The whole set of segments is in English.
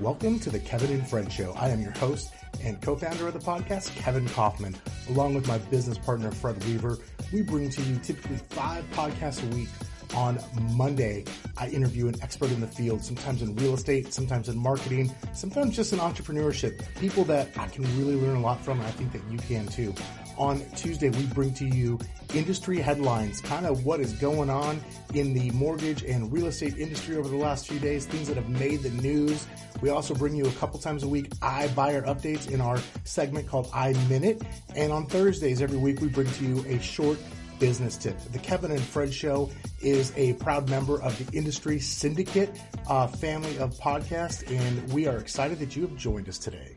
Welcome to the Kevin and Fred Show. I am your host and co-founder of the podcast, Kevin Kaufman. Along with my business partner, Fred Weaver, we bring to you typically five podcasts a week on Monday, I interview an expert in the field, sometimes in real estate, sometimes in marketing, sometimes just in entrepreneurship, people that I can really learn a lot from. And I think that you can too. On Tuesday, we bring to you industry headlines, kind of what is going on in the mortgage and real estate industry over the last few days, things that have made the news. We also bring you a couple times a week iBuyer updates in our segment called iMinute. And on Thursdays every week, we bring to you a short business tip. The Kevin and Fred Show is a proud member of the Industry Syndicate uh, family of podcasts, and we are excited that you have joined us today.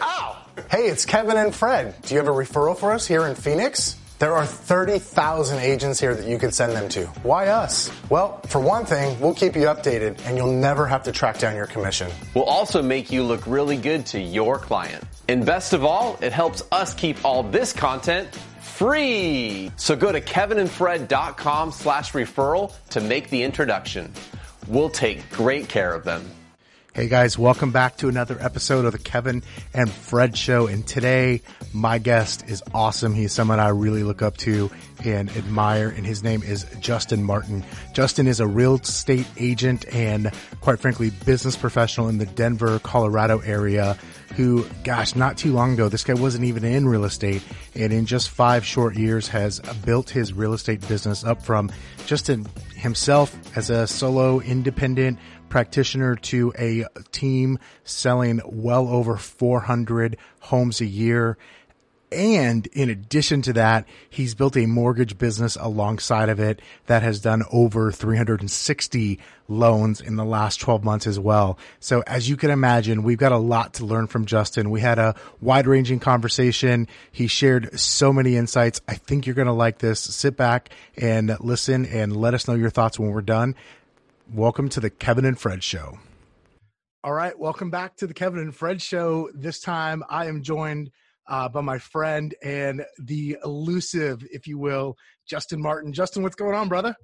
Ow! Hey, it's Kevin and Fred. Do you have a referral for us here in Phoenix? There are 30,000 agents here that you could send them to. Why us? Well, for one thing, we'll keep you updated and you'll never have to track down your commission. We'll also make you look really good to your client. And best of all, it helps us keep all this content free. So go to kevinandfred.com slash referral to make the introduction. We'll take great care of them. Hey guys, welcome back to another episode of the Kevin and Fred show. And today my guest is awesome. He's someone I really look up to and admire and his name is Justen Martin. Justen is a real estate agent and quite frankly business professional in the Denver, Colorado area who, gosh, not too long ago, this guy wasn't even in real estate and in just five short years has built his real estate business up from just himself as a solo independent practitioner to a team selling well over 400 homes a year. And in addition to that, he's built a mortgage business alongside of it that has done over 360 loans in the last 12 months as well. So as you can imagine, we've got a lot to learn from Justen. We had a wide ranging conversation. He shared so many insights. I think you're going to like this. Sit back and listen and let us know your thoughts when we're done welcome to the Kevin and Fred Show. All right, welcome back to the Kevin and Fred Show. This time I am joined uh, by my friend and the elusive, if you will, Justen Martin. Justen, what's going on, brother?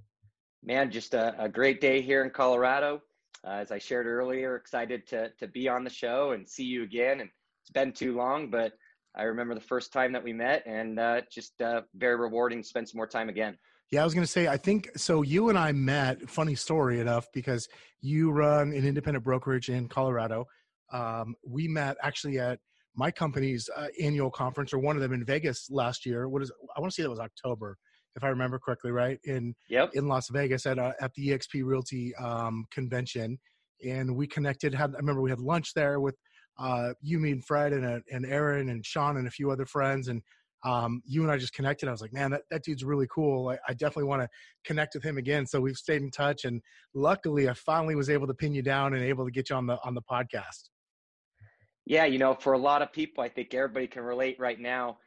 Man, just a, a great day here in Colorado. Uh, as I shared earlier, excited to to be on the show and see you again. And it's been too long, but I remember the first time that we met, and uh, just uh, very rewarding to spend some more time again. Yeah, I was going to say, I think so. You and I met, funny story enough, because you run an independent brokerage in Colorado. Um, we met actually at my company's uh, annual conference, or one of them in Vegas last year. What is? I want to say that was October, if I remember correctly, right? In yep. in Las Vegas at uh, at the EXP Realty um, convention, and we connected. Had I remember we had lunch there with uh, you, me, and Fred, and uh, and Aaron and Sean and a few other friends, and um, you and I just connected. I was like, man, that, that dude's really cool. I, I definitely want to connect with him again. So we've stayed in touch, and luckily, I finally was able to pin you down and able to get you on the on the podcast. Yeah, you know, for a lot of people, I think everybody can relate right now.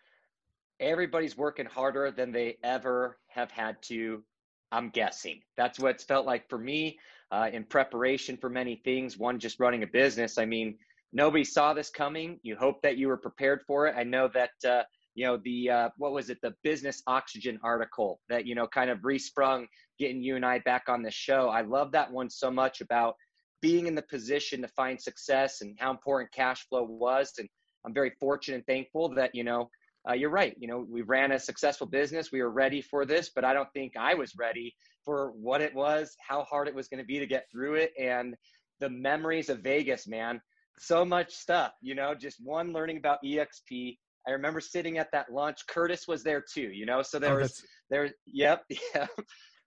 Everybody's working harder than they ever have had to. I'm guessing that's what it's felt like for me uh, in preparation for many things. One, just running a business. I mean, nobody saw this coming. You hope that you were prepared for it. I know that. Uh, you know the uh, what was it the business oxygen article that you know kind of resprung getting you and i back on the show. I love that one so much about being in the position to find success and how important cash flow was. And i'm very fortunate and thankful that you know uh, you're right. You know we ran a successful business. We were ready for this but i don't think i was ready for what it was how hard it was going to be to get through it. And the memories of vegas man so much stuff you know just one learning about exp I remember sitting at that lunch. Curtis was there too, you know. So there oh, was there. Yep, yeah.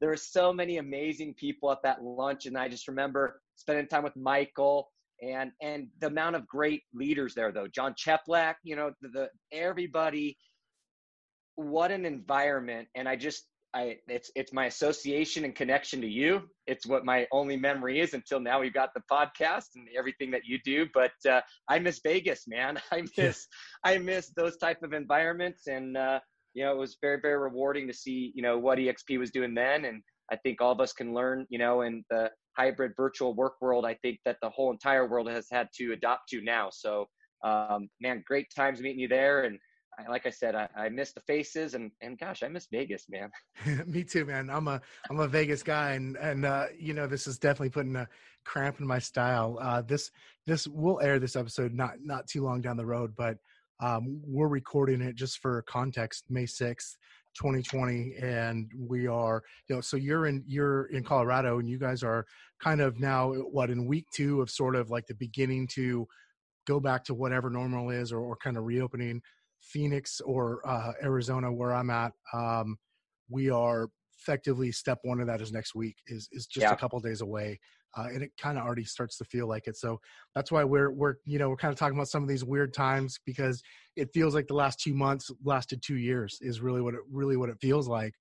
There were so many amazing people at that lunch, and I just remember spending time with Michael and and the amount of great leaders there, though. Jon Cheplak, you know, the, the everybody. What an environment! And I just I it's it's my association and connection to you. It's what my only memory is until now. We've got the podcast and everything that you do, but uh, I miss Vegas, man. I miss I miss those type of environments, and uh, you know it was very very rewarding to see you know what EXP was doing then, and I think all of us can learn you know in the hybrid virtual work world. I think that the whole entire world has had to adopt to now. So um, man, great times meeting you there, and I, like I said, I, I miss the faces and, and gosh, I miss Vegas, man. Me too, man. I'm a, I'm a Vegas guy and, and, uh, you know, this is definitely putting a cramp in my style. Uh, this, this will air this episode, not, not too long down the road, but, um, we're recording it just for context, May 6th, 2020 and we are you know so you're in you're in colorado and you guys are kind of now what in week two of sort of like the beginning to go back to whatever normal is or, or kind of reopening Phoenix or uh, Arizona, where I'm at, um, we are effectively step one of that is next week is is just yeah. a couple days away, uh, and it kind of already starts to feel like it. So that's why we're we're you know we're kind of talking about some of these weird times because it feels like the last two months lasted two years is really what it really what it feels like.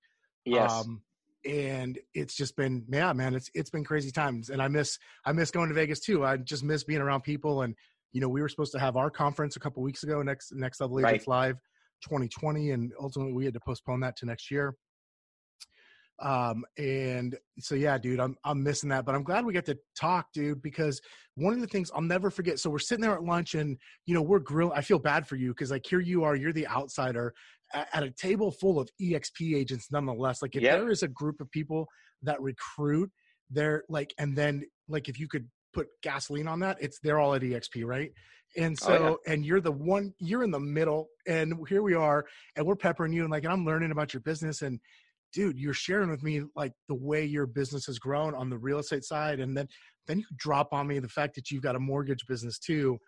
Yes. Um, and it's just been yeah man it's it's been crazy times and i miss i miss going to vegas too i just miss being around people and you know, we were supposed to have our conference a couple weeks ago, next next level agents right. live 2020, and ultimately we had to postpone that to next year. Um, and so yeah, dude, I'm I'm missing that, but I'm glad we get to talk, dude, because one of the things I'll never forget. So we're sitting there at lunch, and you know, we're grilling. I feel bad for you because like here you are, you're the outsider at, at, a table full of EXP agents, nonetheless. Like if yep. there is a group of people that recruit, they're like, and then like if you could put gasoline on that, it's they're all at EXP, right? And so, oh, yeah. and you're the one, you're in the middle, and here we are, and we're peppering you, and like, and I'm learning about your business, and dude, you're sharing with me like the way your business has grown on the real estate side, and then then you drop on me the fact that you've got a mortgage business too,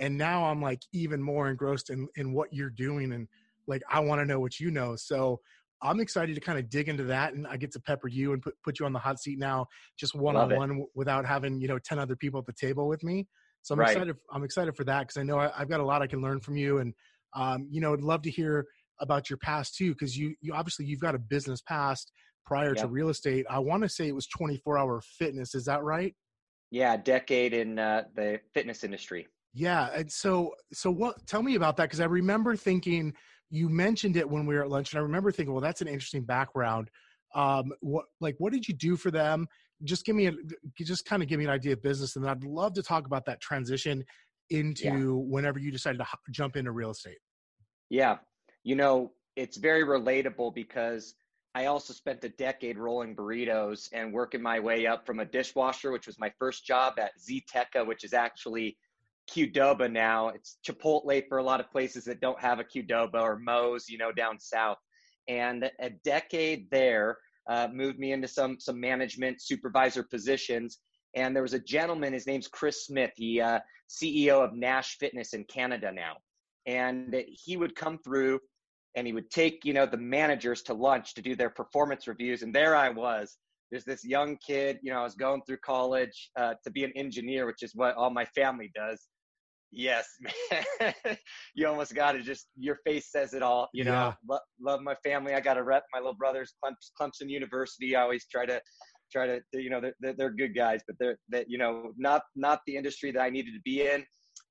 and now I'm like even more engrossed in in what you're doing, and like I want to know what you know. So I'm excited to kind of dig into that, and I get to pepper you and put put you on the hot seat now, just one on one, without having you know ten other people at the table with me. So I'm right. excited. I'm excited for that because I know I, have got a lot I can learn from you, and um, you know, I'd love to hear about your past too, because you you obviously you've got a business past prior yep. to real estate. I want to say it was 24 hour fitness. Is that right? Yeah, decade in uh, the fitness industry. Yeah, and so so what? Tell me about that because I remember thinking you mentioned it when we were at lunch, and I remember thinking, well, that's an interesting background. Um, what like what did you do for them? Just give me a just kind of give me an idea of business, and then I'd love to talk about that transition into yeah. whenever you decided to jump into real estate. Yeah, you know, it's very relatable because I also spent a decade rolling burritos and working my way up from a dishwasher, which was my first job at Zteca, which is actually Qdoba now. It's Chipotle for a lot of places that don't have a Qdoba or Moe's, you know, down south. And a decade there uh, moved me into some some management supervisor positions. And there was a gentleman, his name's Chris Smith. He uh, CEO of Nash Fitness in Canada now, and he would come through and he would take you know the managers to lunch to do their performance reviews. And there I was. There's this young kid, you know, I was going through college uh, to be an engineer, which is what all my family does Yes, man. you almost got to just your face says it all. You know, yeah. Lo- love my family. I got to rep my little brothers, Clemson University. I always try to try to you know they're, they're good guys, but they're that you know not not the industry that I needed to be in.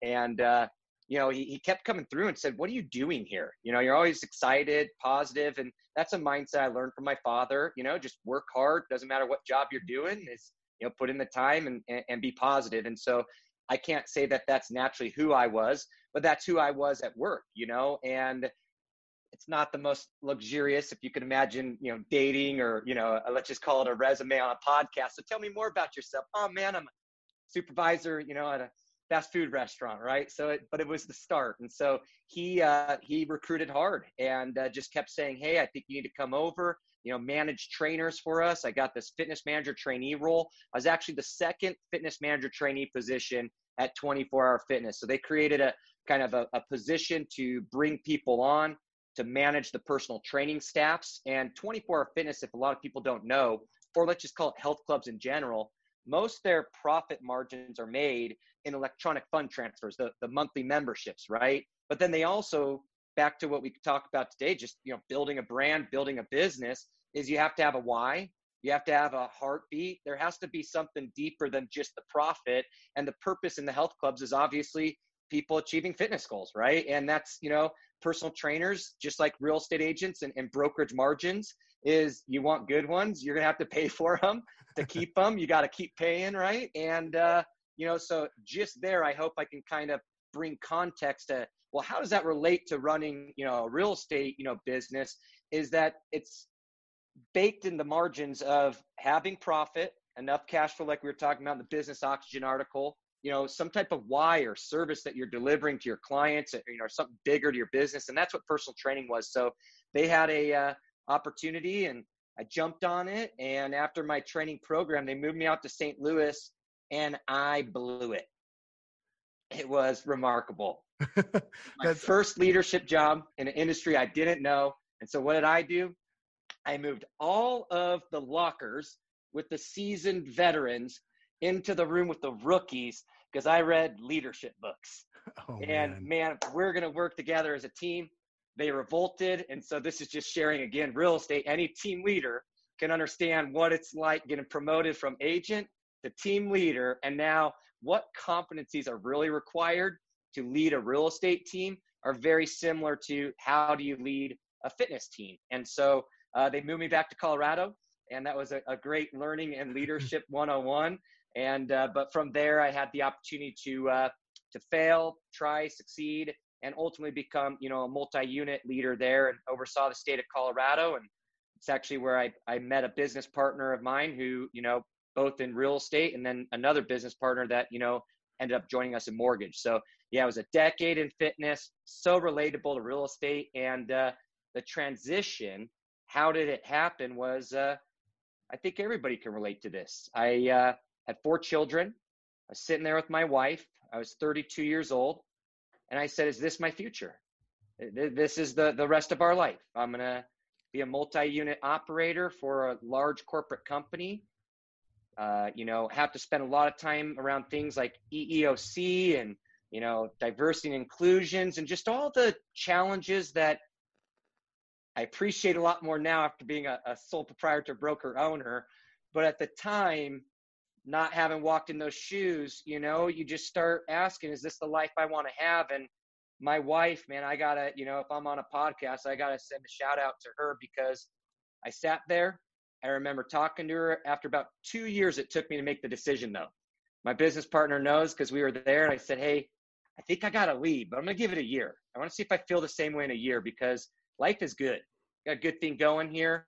And uh, you know, he, he kept coming through and said, "What are you doing here? You know, you're always excited, positive, and that's a mindset I learned from my father. You know, just work hard. Doesn't matter what job you're doing. Is you know, put in the time and, and, and be positive. And so I can't say that that's naturally who I was, but that's who I was at work, you know, and it's not the most luxurious if you can imagine, you know, dating or, you know, uh, let's just call it a resume on a podcast. So tell me more about yourself. Oh man, I'm a supervisor, you know, at a fast food restaurant, right? So, it, but it was the start. And so he, uh, he recruited hard and uh, just kept saying, Hey, I think you need to come over you know, manage trainers for us. I got this fitness manager trainee role. I was actually the second fitness manager trainee position at 24 Hour Fitness. So they created a kind of a, a position to bring people on to manage the personal training staffs. And 24 Hour Fitness, if a lot of people don't know, or let's just call it health clubs in general, most their profit margins are made in electronic fund transfers, the, the monthly memberships, right? But then they also back to what we talked about today, just you know, building a brand, building a business, is you have to have a why. You have to have a heartbeat. There has to be something deeper than just the profit. And the purpose in the health clubs is obviously people achieving fitness goals, right? And that's, you know, personal trainers, just like real estate agents and, and brokerage margins, is you want good ones, you're gonna have to pay for them to keep them. You got to keep paying, right? And uh, you know, so just there, I hope I can kind of bring context to well how does that relate to running you know a real estate you know business is that it's baked in the margins of having profit enough cash flow like we were talking about in the business oxygen article you know some type of why or service that you're delivering to your clients or, you know something bigger to your business. And that's what personal training was. So they had a uh, opportunity and i jumped on it. And after my training program they moved me out to st louis and i blew it. It was remarkable. My first leadership job in an industry i didn't know. And so what did i do i moved all of the lockers with the seasoned veterans into the room with the rookies because I read leadership books. Oh, and man, man we're going to work together as a team. They revolted. And so this is just sharing again real estate. Any team leader can understand what it's like getting promoted from agent to team leader. And now what competencies are really required to lead a real estate team are very similar to how do you lead a fitness team. And so uh, they moved me back to Colorado. And that was a, a great learning and leadership 101. And uh, but from there, I had the opportunity to uh, to fail, try, succeed, and ultimately become you know a multi-unit leader there and oversaw the state of Colorado. And it's actually where I I met a business partner of mine who you know both in real estate and then another business partner that you know ended up joining us in mortgage. So yeah, it was a decade in fitness, so relatable to real estate, and uh, the transition. How did it happen? Was uh, I think everybody can relate to this. I uh, had four children. I was sitting there with my wife. I was 32 years old. And I said, Is this my future? This is the, the rest of our life. I'm going to be a multi unit operator for a large corporate company. Uh, you know, have to spend a lot of time around things like EEOC and, you know, diversity and inclusions and just all the challenges that I appreciate a lot more now after being a, a sole proprietor broker owner. But at the time, not having walked in those shoes, you know, you just start asking, is this the life I want to have? And my wife, man, I gotta, you know, if I'm on a podcast, I gotta send a shout out to her because I sat there. I remember talking to her after about two years. It took me to make the decision though. My business partner knows because we were there, and I said, "Hey, I think I gotta leave, but I'm gonna give it a year. I want to see if I feel the same way in a year because life is good. Got a good thing going here."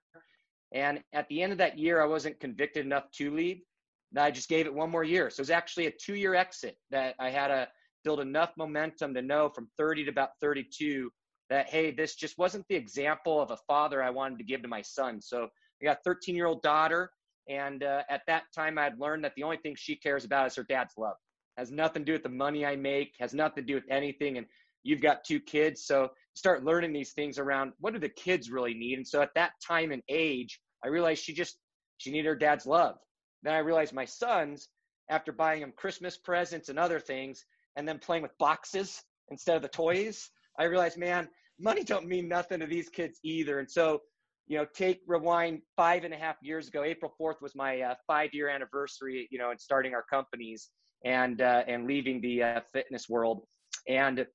And at the end of that year, I wasn't convicted enough to leave. And I just gave it one more year. So it was actually a two year exit that I had to build enough momentum to know from 30 to about 32 that, hey, this just wasn't the example of a father I wanted to give to my son. So I got a 13 year old daughter. And uh, at that time, I had learned that the only thing she cares about is her dad's love. Has nothing to do with the money I make, has nothing to do with anything. And you've got two kids. So start learning these things around what do the kids really need. And so at that time and age, I realized she just, she needed her dad's love. Then I realized my sons, after buying them Christmas presents and other things, and then playing with boxes instead of the toys, I realized, man, money don't mean nothing to these kids either. And so, you know, take rewind five and a half years ago. April 4th was my uh, five year anniversary, you know, in starting our companies and uh, and leaving the uh, fitness world. And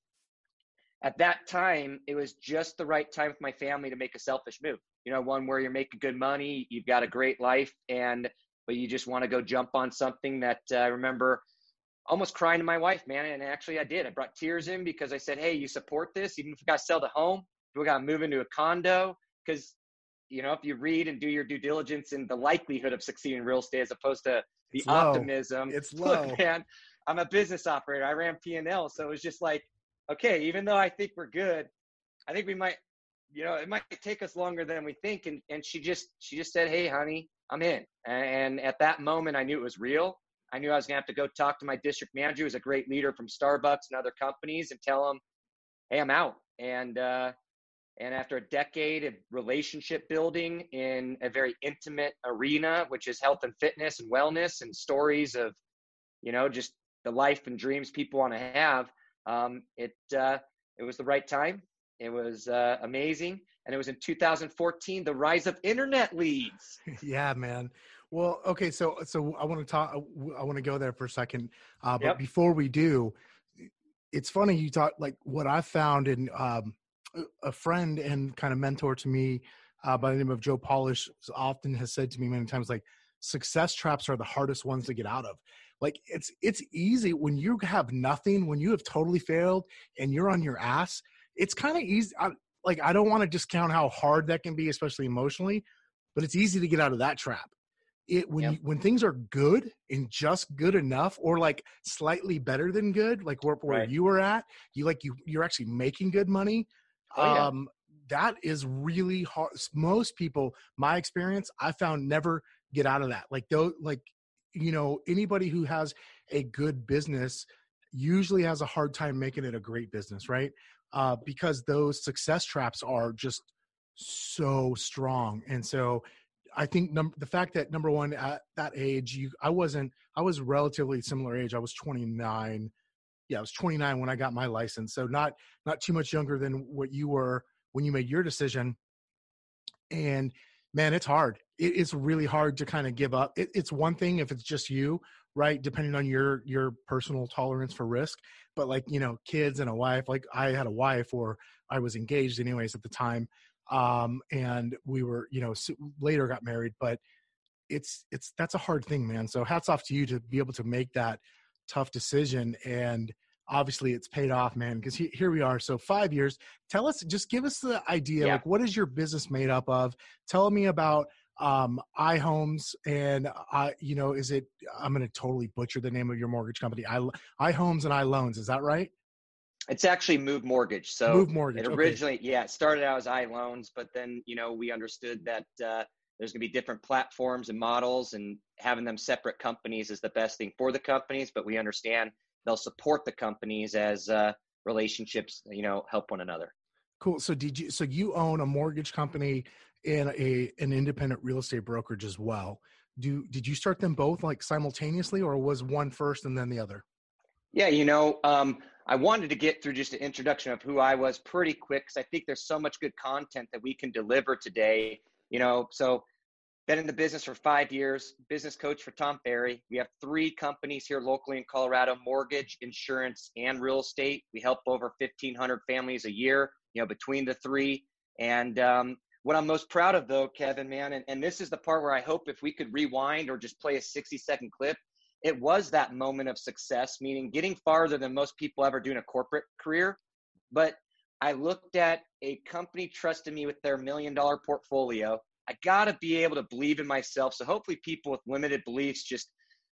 at that time, it was just the right time with my family to make a selfish move. You know, one where you're making good money, you've got a great life, and but you just want to go jump on something that uh, I remember almost crying to my wife, man. And actually, I did. I brought tears in because I said, "Hey, you support this? Even if we got to sell the home, we got to move into a condo." Because you know, if you read and do your due diligence in the likelihood of succeeding in real estate as opposed to the it's optimism, low. it's low. Look, man, I'm a business operator. I ran P and L, so it was just like, okay, even though I think we're good, I think we might, you know, it might take us longer than we think. And and she just she just said, "Hey, honey, I'm in. And at that moment, I knew it was real. I knew I was to have to go talk to my district manager, who's a great leader from Starbucks and other companies, and tell him, "Hey, I'm out." And uh, and after a decade of relationship building in a very intimate arena, which is health and fitness and wellness, and stories of, you know, just the life and dreams people want to have, um, it uh, it was the right time. It was uh, amazing. And it was in 2014 the rise of internet leads. Yeah man. Well okay so so i want to talk i want to go there for a second. Uh, but yep. before we do it's funny you talk like what i found in um, a friend and kind of mentor to me uh, by the name of joe polish often has said to me many times like success traps are the hardest ones to get out of like it's it's easy when you have nothing when you have totally failed and you're on your ass it's kind of easy I, like i don't want to discount how hard that can be especially emotionally but it's easy to get out of that trap it when yep. you, when things are good and just good enough or like slightly better than good like where, where right. you were at you like you you're actually making good money oh, yeah. um that is really hard most people my experience i found never get out of that like though like you know anybody who has a good business usually has a hard time making it a great business right? Uh, because those success traps are just so strong. And so i think num- the fact that number one at that age you i wasn't i was relatively similar age. I was 29 yeah i was 29 when i got my license. So not not too much younger than what you were when you made your decision. And man it's hard it, it's really hard to kind of give up. It, it's one thing if it's just you right depending on your your personal tolerance for risk but like you know kids and a wife like i had a wife or i was engaged anyways at the time um and we were you know later got married but it's it's that's a hard thing man. So hats off to you to be able to make that tough decision and obviously it's paid off man because he, here we are so five years. Tell us just give us the idea yeah. like what is your business made up of? Tell me about um ihomes and i you know is it i'm going to totally butcher the name of your mortgage company i ihomes and i loans is that right it's actually move mortgage so move mortgage it originally okay. yeah it started out as i loans but then you know we understood that uh there's going to be different platforms and models and having them separate companies is the best thing for the companies but we understand they'll support the companies as uh, relationships you know help one another cool so did you so you own a mortgage company and a an independent real estate brokerage as well do did you start them both like simultaneously or was one first and then the other yeah you know um, i wanted to get through just an introduction of who i was pretty quick because i think there's so much good content that we can deliver today you know so been in the business for five years, business coach for Tom Ferry. We have three companies here locally in Colorado mortgage, insurance, and real estate. We help over 1,500 families a year, you know, between the three. And um, what I'm most proud of, though, Kevin, man, and, and this is the part where I hope if we could rewind or just play a 60 second clip, it was that moment of success, meaning getting farther than most people ever do in a corporate career. But I looked at a company trusting me with their million dollar portfolio I got to be able to believe in myself. So hopefully, people with limited beliefs just,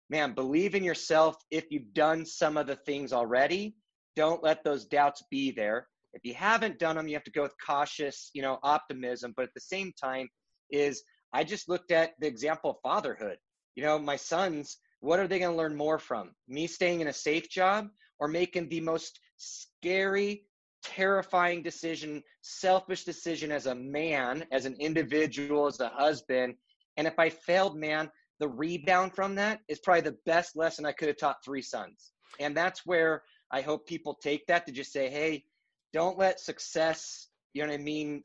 man, believe in yourself. If you've done some of the things already, don't let those doubts be there. If you haven't done them, you have to go with cautious, you know, optimism. But at the same time, is I just looked at the example of fatherhood. You know, my sons, what are they going to learn more from? Me staying in a safe job or making the most scary, terrifying decision, selfish decision as a man, as an individual, as a husband. And if I failed, man, the rebound from that is probably the best lesson I could have taught three sons. And that's where I hope people take that to just say, hey, don't let success, you know what I mean?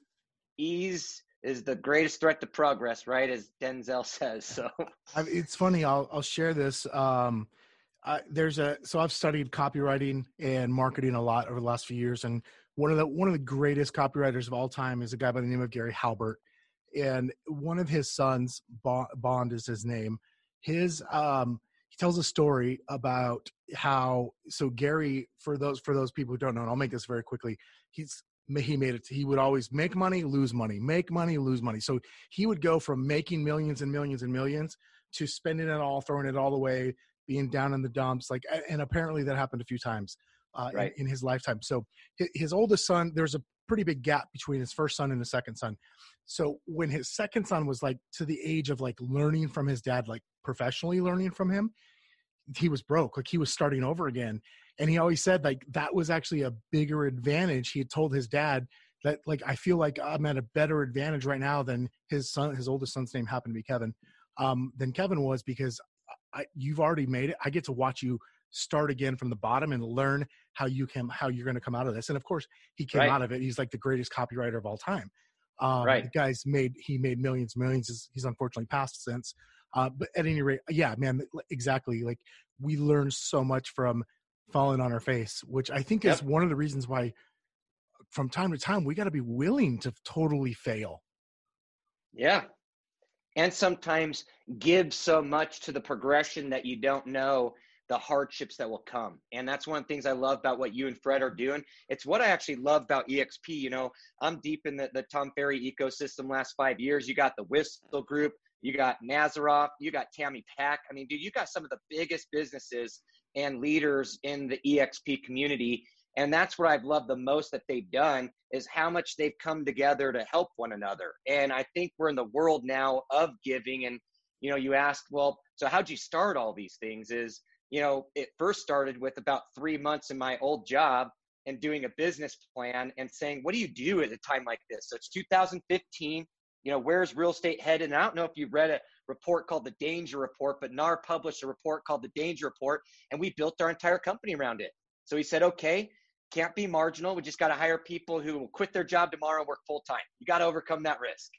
Ease is the greatest threat to progress, right? As Denzel says. So it's funny. I'll, I'll share this. Um, uh, there's a so I've studied copywriting and marketing a lot over the last few years, and one of the one of the greatest copywriters of all time is a guy by the name of Gary Halbert, and one of his sons, Bond is his name. His um, he tells a story about how so Gary for those for those people who don't know, and I'll make this very quickly. He's he made it. He would always make money, lose money, make money, lose money. So he would go from making millions and millions and millions to spending it all, throwing it all away, being down in the dumps like and apparently that happened a few times uh, right. in, in, his lifetime so his, his oldest son there's a pretty big gap between his first son and his second son so when his second son was like to the age of like learning from his dad like professionally learning from him he was broke like he was starting over again and he always said like that was actually a bigger advantage he had told his dad that like i feel like i'm at a better advantage right now than his son his oldest son's name happened to be kevin um, than kevin was because I, you've already made it. I get to watch you start again from the bottom and learn how you can how you're going to come out of this. And of course, he came right. out of it. He's like the greatest copywriter of all time. Um, right. The guy's made he made millions, millions. He's unfortunately passed since. Uh, but at any rate, yeah, man, exactly. Like we learn so much from falling on our face, which I think yep. is one of the reasons why, from time to time, we got to be willing to totally fail. Yeah, and sometimes give so much to the progression that you don't know the hardships that will come. And that's one of the things I love about what you and Fred are doing. It's what I actually love about EXP. You know, I'm deep in the, the Tom Ferry ecosystem last five years. You got the Whistle Group, you got Nazaroff, you got Tammy Pack. I mean, dude, you got some of the biggest businesses and leaders in the EXP community. And that's what I've loved the most that they've done is how much they've come together to help one another. And I think we're in the world now of giving. And, you know, you ask, well, so how'd you start all these things? Is, you know, it first started with about three months in my old job and doing a business plan and saying, what do you do at a time like this? So it's 2015. You know, where's real estate headed? And I don't know if you've read a report called the Danger Report, but NAR published a report called the Danger Report, and we built our entire company around it. So he said, okay, can't be marginal. We just got to hire people who will quit their job tomorrow and work full time. You got to overcome that risk,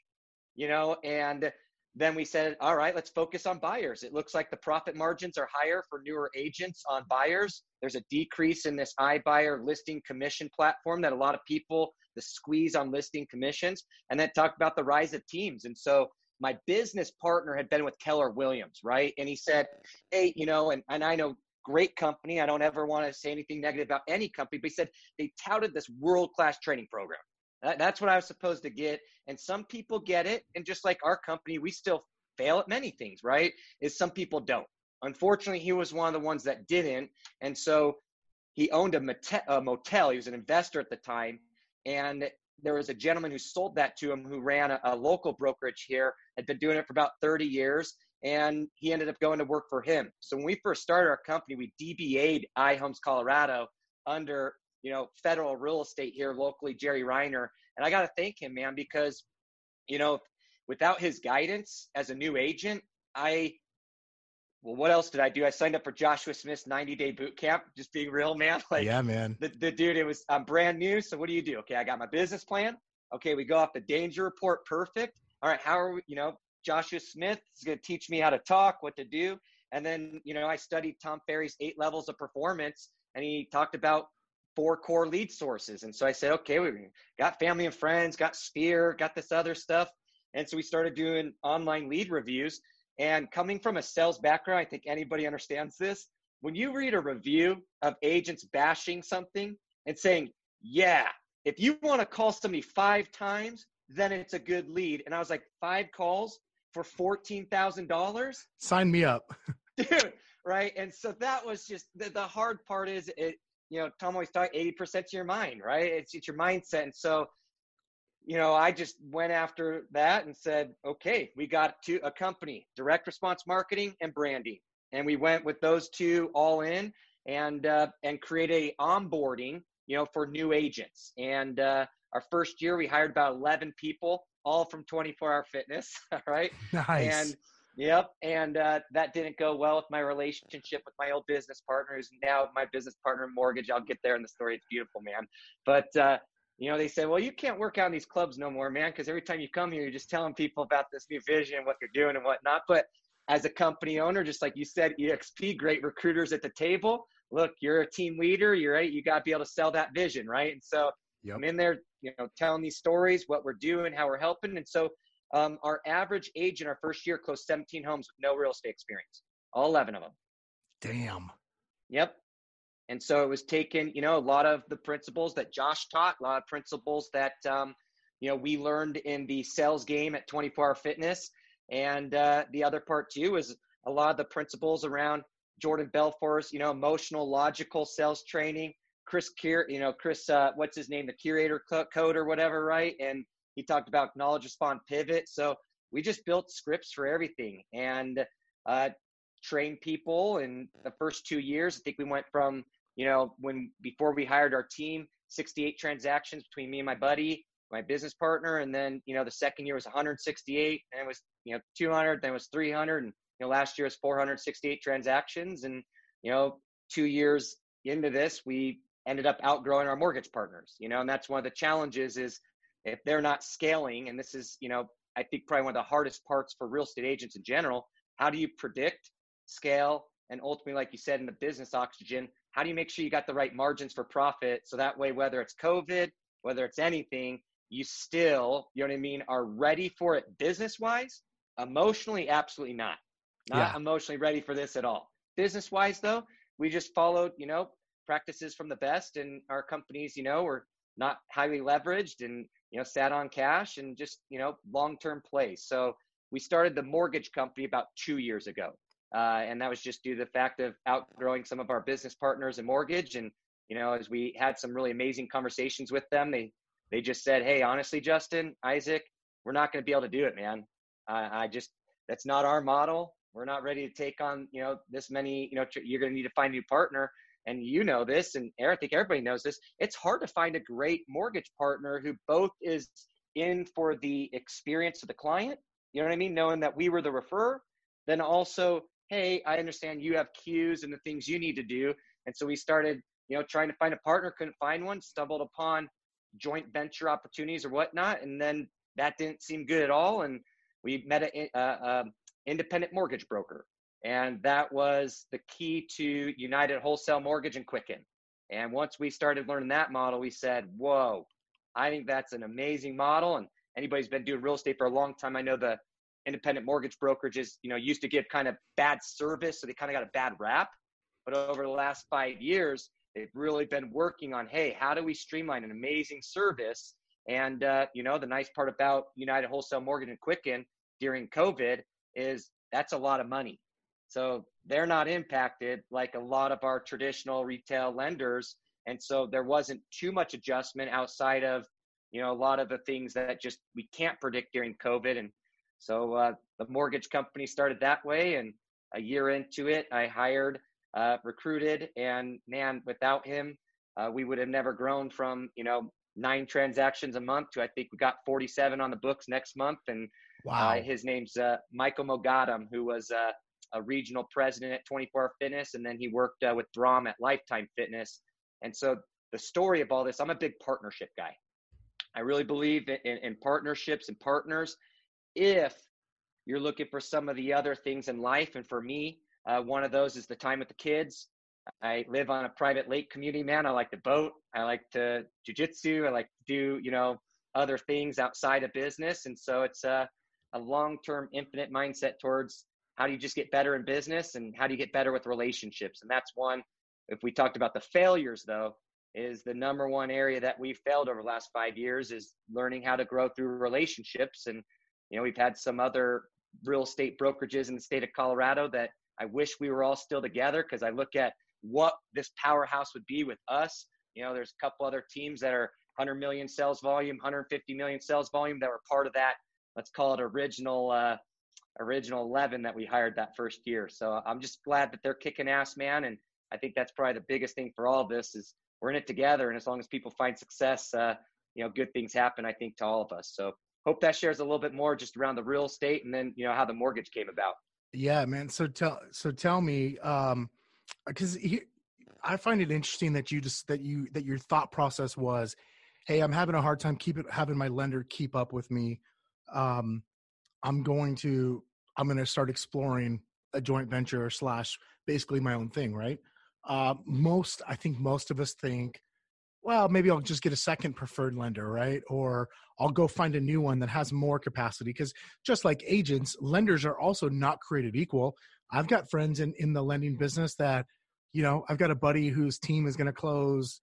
you know, and then we said, all right, let's focus on buyers. It looks like the profit margins are higher for newer agents on buyers. There's a decrease in this iBuyer listing commission platform that a lot of people, the squeeze on listing commissions, and then talked about the rise of teams. And so my business partner had been with Keller Williams, right? And he said, hey, you know, and, and I know great company. I don't ever want to say anything negative about any company, but he said they touted this world class training program. That, that's what I was supposed to get. And some people get it. And just like our company, we still fail at many things, right? Is some people don't. Unfortunately, he was one of the ones that didn't. And so he owned a, a motel. He was an investor at the time. And there was a gentleman who sold that to him who ran a, a, local brokerage here, had been doing it for about 30 years, and he ended up going to work for him. So when we first started our company, we DBA'd iHomes Colorado under you know, federal real estate here locally, Jerry Reiner. And I got to thank him, man, because, you know, without his guidance as a new agent, I, well, what else did I do? I signed up for Joshua Smith's 90 day boot camp, just being real, man. Like, yeah, man. The, the dude, it was, I'm brand new. So what do you do? Okay, I got my business plan. Okay, we go off the danger report. Perfect. All right, how are we, you know, Joshua Smith is going to teach me how to talk, what to do. And then, you know, I studied Tom Ferry's eight levels of performance, and he talked about four core lead sources. And so I said, okay, we got family and friends, got Sphere, got this other stuff. And so we started doing online lead reviews. And coming from a sales background, I think anybody understands this. When you read a review of agents bashing something and saying, yeah, if you want to call somebody five times, then it's a good lead. And I was like, five calls for $14,000? Sign me up. Dude, right? And so that was just the, the hard part is it, you know, Tom always talk 80% to your mind, right? It's, it's your mindset. And so, you know, I just went after that and said, okay, we got to a company, direct response marketing and branding. And we went with those two all in and, uh, and create a onboarding, you know, for new agents. And, uh, our first year, we hired about 11 people, all from 24 hour fitness. All right. Nice. And Yep, and uh, that didn't go well with my relationship with my old business partner, who's now my business partner in mortgage. I'll get there in the story. It's beautiful, man. But uh, you know, they said, well, you can't work out in these clubs no more, man, because every time you come here, you're just telling people about this new vision, what you're doing, and whatnot. But as a company owner, just like you said, EXP, great recruiters at the table. Look, you're a team leader. You're right. You got to be able to sell that vision, right? And so yep. I'm in there, you know, telling these stories, what we're doing, how we're helping, and so um, our average age in our first year closed 17 homes with no real estate experience, all 11 of them. Damn. Yep. And so it was taken, you know, a lot of the principles that Josh taught, a lot of principles that, um, you know, we learned in the sales game at 24 Hour Fitness. And uh, the other part too is a lot of the principles around Jordan Belfort's, you know, emotional, logical sales training. Chris Kier, you know, Chris, uh, what's his name, the curator code or whatever, right? And he talked about knowledge respond pivot. So we just built scripts for everything and uh, trained people. In the first two years, I think we went from you know when before we hired our team, 68 transactions between me and my buddy, my business partner, and then you know the second year was 168, and it was you know 200, then it was 300, and you know last year was 468 transactions, and you know two years into this, we ended up outgrowing our mortgage partners. You know, and that's one of the challenges is if they're not scaling, and this is, you know, I think probably one of the hardest parts for real estate agents in general, how do you predict, scale, and ultimately, like you said, in the business oxygen, how do you make sure you got the right margins for profit? So that way, whether it's COVID, whether it's anything, you still, you know what I mean, are ready for it business wise. Emotionally, absolutely not. Not yeah. emotionally ready for this at all. business wise though, we just followed, you know, practices from the best and our companies, you know, were not highly leveraged and, you know, sat on cash and just, you know, long-term plays. So we started the mortgage company about two years ago. Uh, and that was just due to the fact of outgrowing some of our business partners in mortgage. And, you know, as we had some really amazing conversations with them, they, they just said, Hey, honestly, Justen, Isaac, we're not going to be able to do it, man. Uh, I just, that's not our model. We're not ready to take on, you know, this many, you know, tr- you're going to need to find a new partner. And you know this, and I think everybody knows this. It's hard to find a great mortgage partner who both is in for the experience of the client. You know what I mean? Knowing that we were the refer, then also, hey, I understand you have cues and the things you need to do. And so we started, you know, trying to find a partner, couldn't find one, stumbled upon joint venture opportunities or whatnot. And then that didn't seem good at all. And we met an independent mortgage broker. And that was the key to United Wholesale Mortgage and Quicken. And once we started learning that model, we said, whoa, I think that's an amazing model. And anybody's been doing real estate for a long time, I know the independent mortgage brokerages, you know, used to give kind of bad service. So they kind of got a bad rap. But over the last five years, they've really been working on, hey, how do we streamline an amazing service? And, uh, you know, the nice part about United Wholesale Mortgage and Quicken during COVID is that's a lot of money. So they're not impacted like a lot of our traditional retail lenders. And so there wasn't too much adjustment outside of, you know, a lot of the things that just we can't predict during COVID. And so uh, the mortgage company started that way. And a year into it, I hired, uh, recruited, and man, without him, uh, we would have never grown from, you know, nine transactions a month to I think we got 47 on the books next month. And uh, wow. his name's uh, Michael Mogadam, who was uh, a regional president at 24 Hour Fitness, and then he worked uh, with Brahm at Lifetime Fitness. And so the story of all this, I'm a big partnership guy. I really believe in, in, in partnerships and partners. If you're looking for some of the other things in life, and for me, uh, one of those is the time with the kids. I live on a private lake community, man. I like to boat. I like to jujitsu. I like to do, you know, other things outside of business. And so it's a, a long-term infinite mindset towards how do you just get better in business and how do you get better with relationships and that's one if we talked about the failures though is the number one area that we failed over the last five years is learning how to grow through relationships and you know we've had some other real estate brokerages in the state of colorado that i wish we were all still together because i look at what this powerhouse would be with us you know there's a couple other teams that are 100 million sales volume 150 million sales volume that were part of that let's call it original uh, original 11 that we hired that first year. So I'm just glad that they're kicking ass, man. And I think that's probably the biggest thing for all of this is we're in it together. And as long as people find success, uh, you know, good things happen, I think, to all of us. So hope that shares a little bit more just around the real estate and then, you know, how the mortgage came about. Yeah, man. So tell, so tell me, um, cause he, I find it interesting that you just, that you, that your thought process was, Hey, I'm having a hard time keep it, having my lender keep up with me. Um, I'm going to I'm going to start exploring a joint venture slash basically my own thing, right? Uh, most I think most of us think, well, maybe I'll just get a second preferred lender, right? Or I'll go find a new one that has more capacity because just like agents, lenders are also not created equal. I've got friends in in the lending business that, you know, I've got a buddy whose team is going to close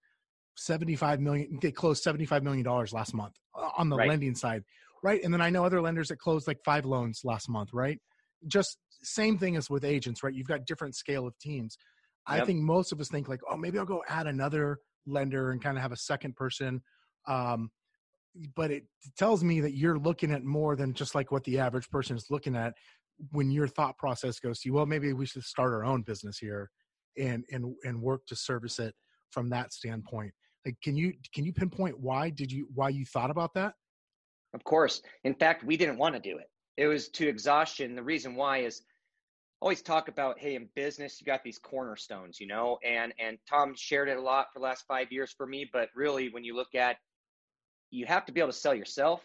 75 million they closed 75 million dollars last month uh, on the right. lending side right? And then I know other lenders that closed like five loans last month, right? Just same thing as with agents, right? You've got different scale of teams. Yep. I think most of us think like, oh, maybe I'll go add another lender and kind of have a second person. Um, but it tells me that you're looking at more than just like what the average person is looking at when your thought process goes to well maybe we should start our own business here and and and work to service it from that standpoint like can you can you pinpoint why did you why you thought about that of course. In fact, we didn't want to do it. It was to exhaustion. The reason why is always talk about, hey, in business, you got these cornerstones, you know, and and Tom shared it a lot for the last five years for me. But really, when you look at you have to be able to sell yourself,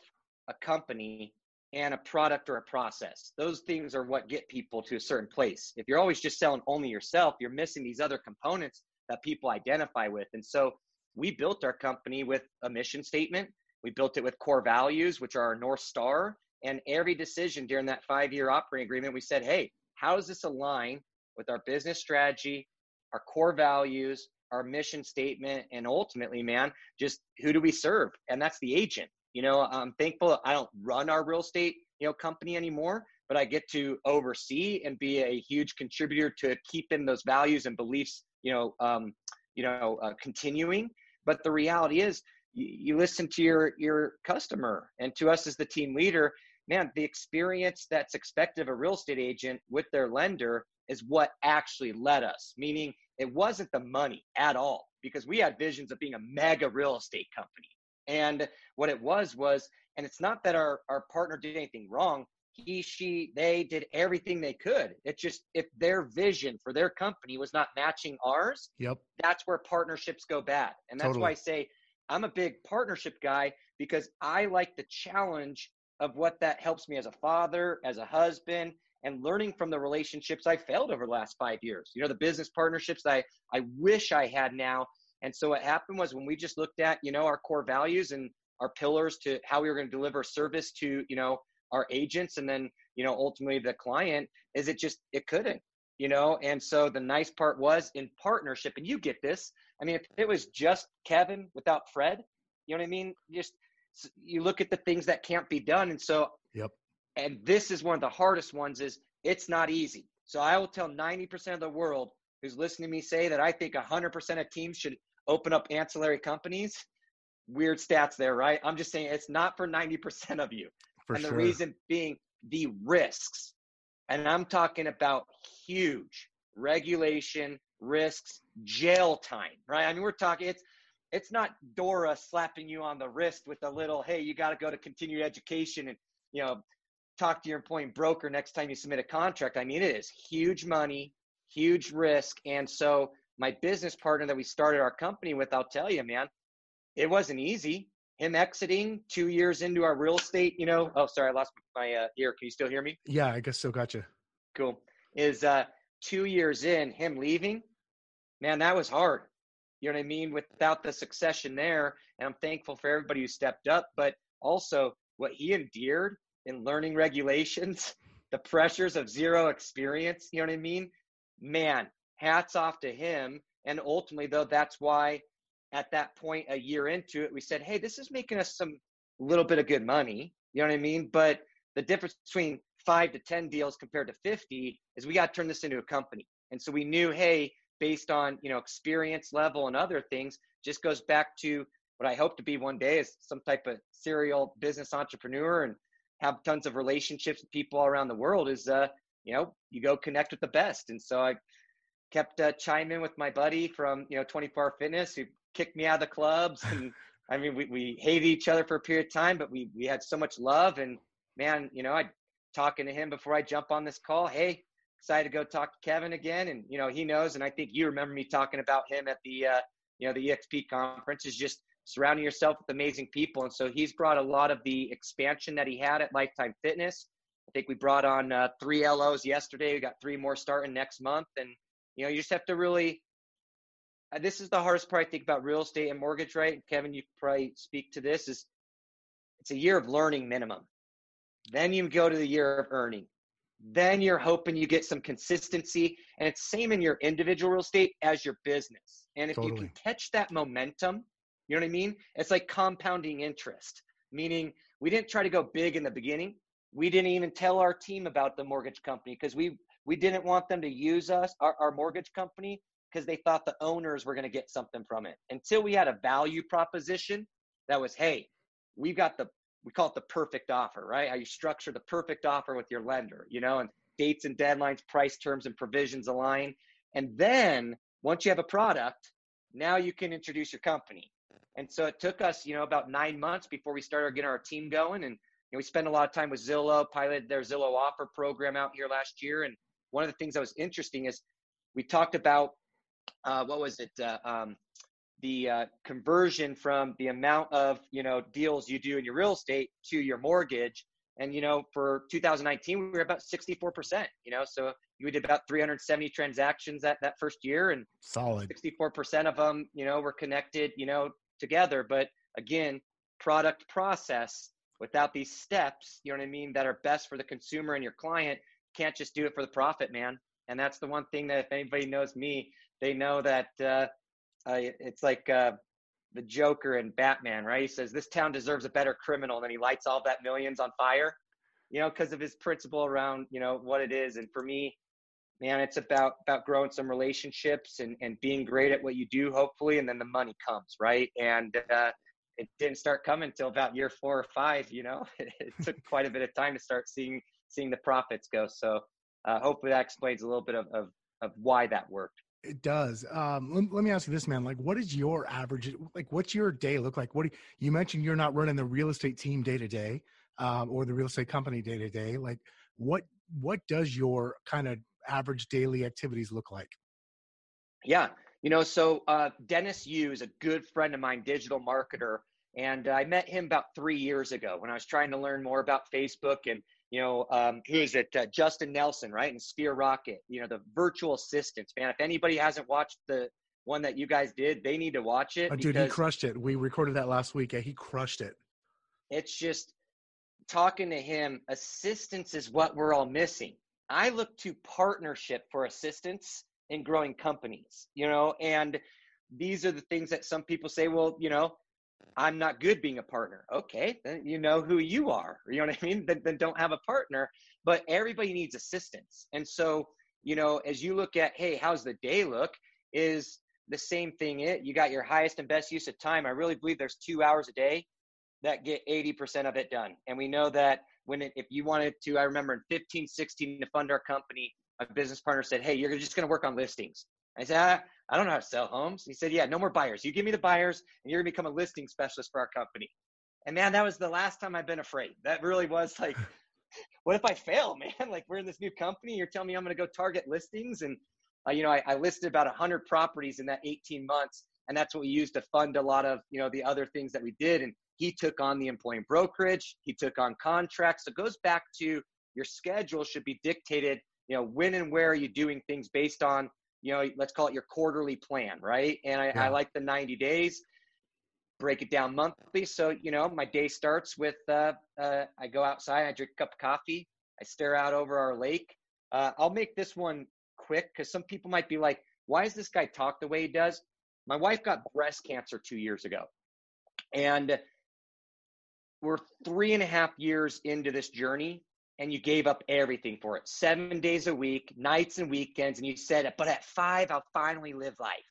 a company, and a product or a process. Those things are what get people to a certain place. If you're always just selling only yourself, you're missing these other components that people identify with. And so we built our company with a mission statement we built it with core values, which are our North Star. And every decision during that five year operating agreement, we said, hey, how does this align with our business strategy, our core values, our mission statement, and ultimately, man, just who do we serve? And that's the agent. You know, I'm thankful I don't run our real estate, you know, company anymore, but I get to oversee and be a huge contributor to keeping those values and beliefs, you know, um, you know, uh, continuing. But the reality is, you, you listen to your your customer, and to us as the team leader, man, the experience that's expected of a real estate agent with their lender is what actually led us. Meaning, it wasn't the money at all, because we had visions of being a mega real estate company. And what it was was, and it's not that our, our partner did anything wrong. He, she, they did everything they could. It's just if their vision for their company was not matching ours, yep. that's where partnerships go bad. And that's totally. why I say I'm a big partnership guy because I like the challenge of what that helps me as a father, as a husband, and learning from the relationships I failed over the last five years. You know, the business partnerships I I wish I had now. And so what happened was when we just looked at, you know, our core values and our pillars to how we were going to deliver service to, you know, our agents and then, you know, ultimately the client, is it just it couldn't, you know? And so the nice part was in partnership, and you get this. I mean, if it was just Kevin without Fred, you know what I mean? Just you look at the things that can't be done. And so Yep. and this is one of the hardest ones is it's not easy. So i will tell 90% of the world who's listening to me say that i think 100% of teams should open up ancillary companies. Weird stats there right? I'm just saying it's not for 90% of you. For and sure. the reason being the risks. And i'm talking about huge regulation risks jail time right? I mean we're talking it's it's not DORA slapping you on the wrist with a little, hey, you got to go to continued education and you know talk to your employee broker next time you submit a contract. I mean, it is huge money, huge risk. And so my business partner that we started our company with, I'll tell you, man, it wasn't easy. Him exiting two years into our real estate, you know. Oh, sorry, I lost my uh, ear. Can you still hear me? Yeah, I guess so. Gotcha. Cool. Is uh, two years in, him leaving, man, that was hard. You know what I mean? Without the succession there, and I'm thankful for everybody who stepped up, but also what he endured in learning regulations, the pressures of zero experience, you know what I mean? Man, hats off to him. And ultimately, though, that's why at that point, a year into it, we said, hey, this is making us some little bit of good money. You know what I mean? But the difference between five to 10 deals compared to 50 is we got to turn this into a company. And so we knew, hey, based on, you know, experience level and other things, just goes back to what I hope to be one day is some type of serial business entrepreneur and have tons of relationships with people all around the world is uh you know you go connect with the best. And so i kept uh, chiming in with my buddy from you know 24 fitness who kicked me out of the clubs. And i mean we, we hated each other for a period of time but we we had so much love. And man you know i talking to him before i jump on this call hey excited to go talk to kevin again and you know he knows and i think you remember me talking about him at the uh you know the exp conference is just surrounding yourself with amazing people. And so he's brought a lot of the expansion that he had at Lifetime Fitness. I think we brought on uh, three LOs yesterday. We got three more starting next month. And, you know, you just have to really, uh, this is the hardest part I think about real estate and mortgage, right? Kevin, you probably speak to this is it's a year of learning minimum. Then you go to the year of earning. Then you're hoping you get some consistency. And it's same in your individual real estate as your business. And if totally. you can catch that momentum – you know what I mean? It's like compounding interest, meaning we didn't try to go big in the beginning. We didn't even tell our team about the mortgage company because we we didn't want them to use us, our, our mortgage company, because they thought the owners were going to get something from it. Until we had a value proposition that was, hey, we've got the we call it the perfect offer, right? How you structure the perfect offer with your lender, you know, and dates and deadlines, price terms and provisions align. And then once you have a product, now you can introduce your company. And so it took us, you know, about nine months before we started getting our team going. And you know, we spent a lot of time with Zillow, piloted their Zillow offer program out here last year. And one of the things that was interesting is we talked about uh, what was it? Uh, um, the uh, conversion from the amount of you know deals you do in your real estate to your mortgage. And you know, for 2019, we were about 64 percent. You know, so we did about 370 transactions that that first year, and solid 64 percent of them, you know, were connected. You know, together. But again, product process without these steps, you know what I mean, that are best for the consumer and your client, can't just do it for the profit, man. And that's the one thing that if anybody knows me, they know that uh, uh, it's like uh, the Joker and Batman, right? He says, This town deserves a better criminal. And then he lights all that millions on fire, you know, because of his principle around, you know, what it is. And for me, man, it's about about growing some relationships and, and being great at what you do, hopefully, and then the money comes, right? And uh, it didn't start coming until about year four or five. You know, it, it took quite a bit of time to start seeing seeing the profits go. So uh, hopefully that explains a little bit of, of of why that worked. It does. Um, let, let, me ask you this, man. Like, what is your average? Like, what's your day look like? What do you, you mentioned? You're not running the real estate team day to day, um, or the real estate company day to day. Like, what what does your kind of average daily activities look like? Yeah, you know, so uh, Dennis Yu is a good friend of mine, digital marketer, and I met him about three years ago when I was trying to learn more about Facebook and you know, um, who is it? Uh, Justin Nelson, right? And Sphere Rocket, you know, the virtual assistants, man. If anybody hasn't watched the one that you guys did, they need to watch it. Oh, dude, he crushed it. We recorded that last week. Yeah, he crushed it. It's just talking to him, assistance is what we're all missing. I look to partnership for assistance in growing companies, you know, and these are the things that some people say, well, you know, I'm not good being a partner. Okay, then you know who you are. You know what I mean? Then, then don't have a partner. But everybody needs assistance. And so, you know, as you look at, hey, how's the day look? Is the same thing it you got your highest and best use of time. I really believe there's two hours a day that get 80% of it done. And we know that when it, if you wanted to, I remember in 15, 16 to fund our company, a business partner said, Hey, you're just going to work on listings. I said, ah, I don't know how to sell homes. He said, Yeah, no more buyers. You give me the buyers, and you're going to become a listing specialist for our company. And man, that was the last time I've been afraid. That really was like, what if I fail, man? Like, we're in this new company. You're telling me I'm going to go target listings. And, uh, you know, I, I listed about 100 properties in that 18 months. And that's what we used to fund a lot of, you know, the other things that we did. And he took on the employee brokerage, he took on contracts. So it goes back to your schedule should be dictated, you know, when and where are you doing things based on you know, let's call it your quarterly plan, right? And I, yeah. I like the 90 days, break it down monthly. So, you know, my day starts with uh, uh, I go outside, I drink a cup of coffee, I stare out over our lake. Uh, I'll make this one quick because some people might be like, why does this guy talk the way he does? My wife got breast cancer two years ago. And we're three and a half years into this journey and you gave up everything for it seven days a week, nights and weekends, and you said, But at five, I'll finally live life.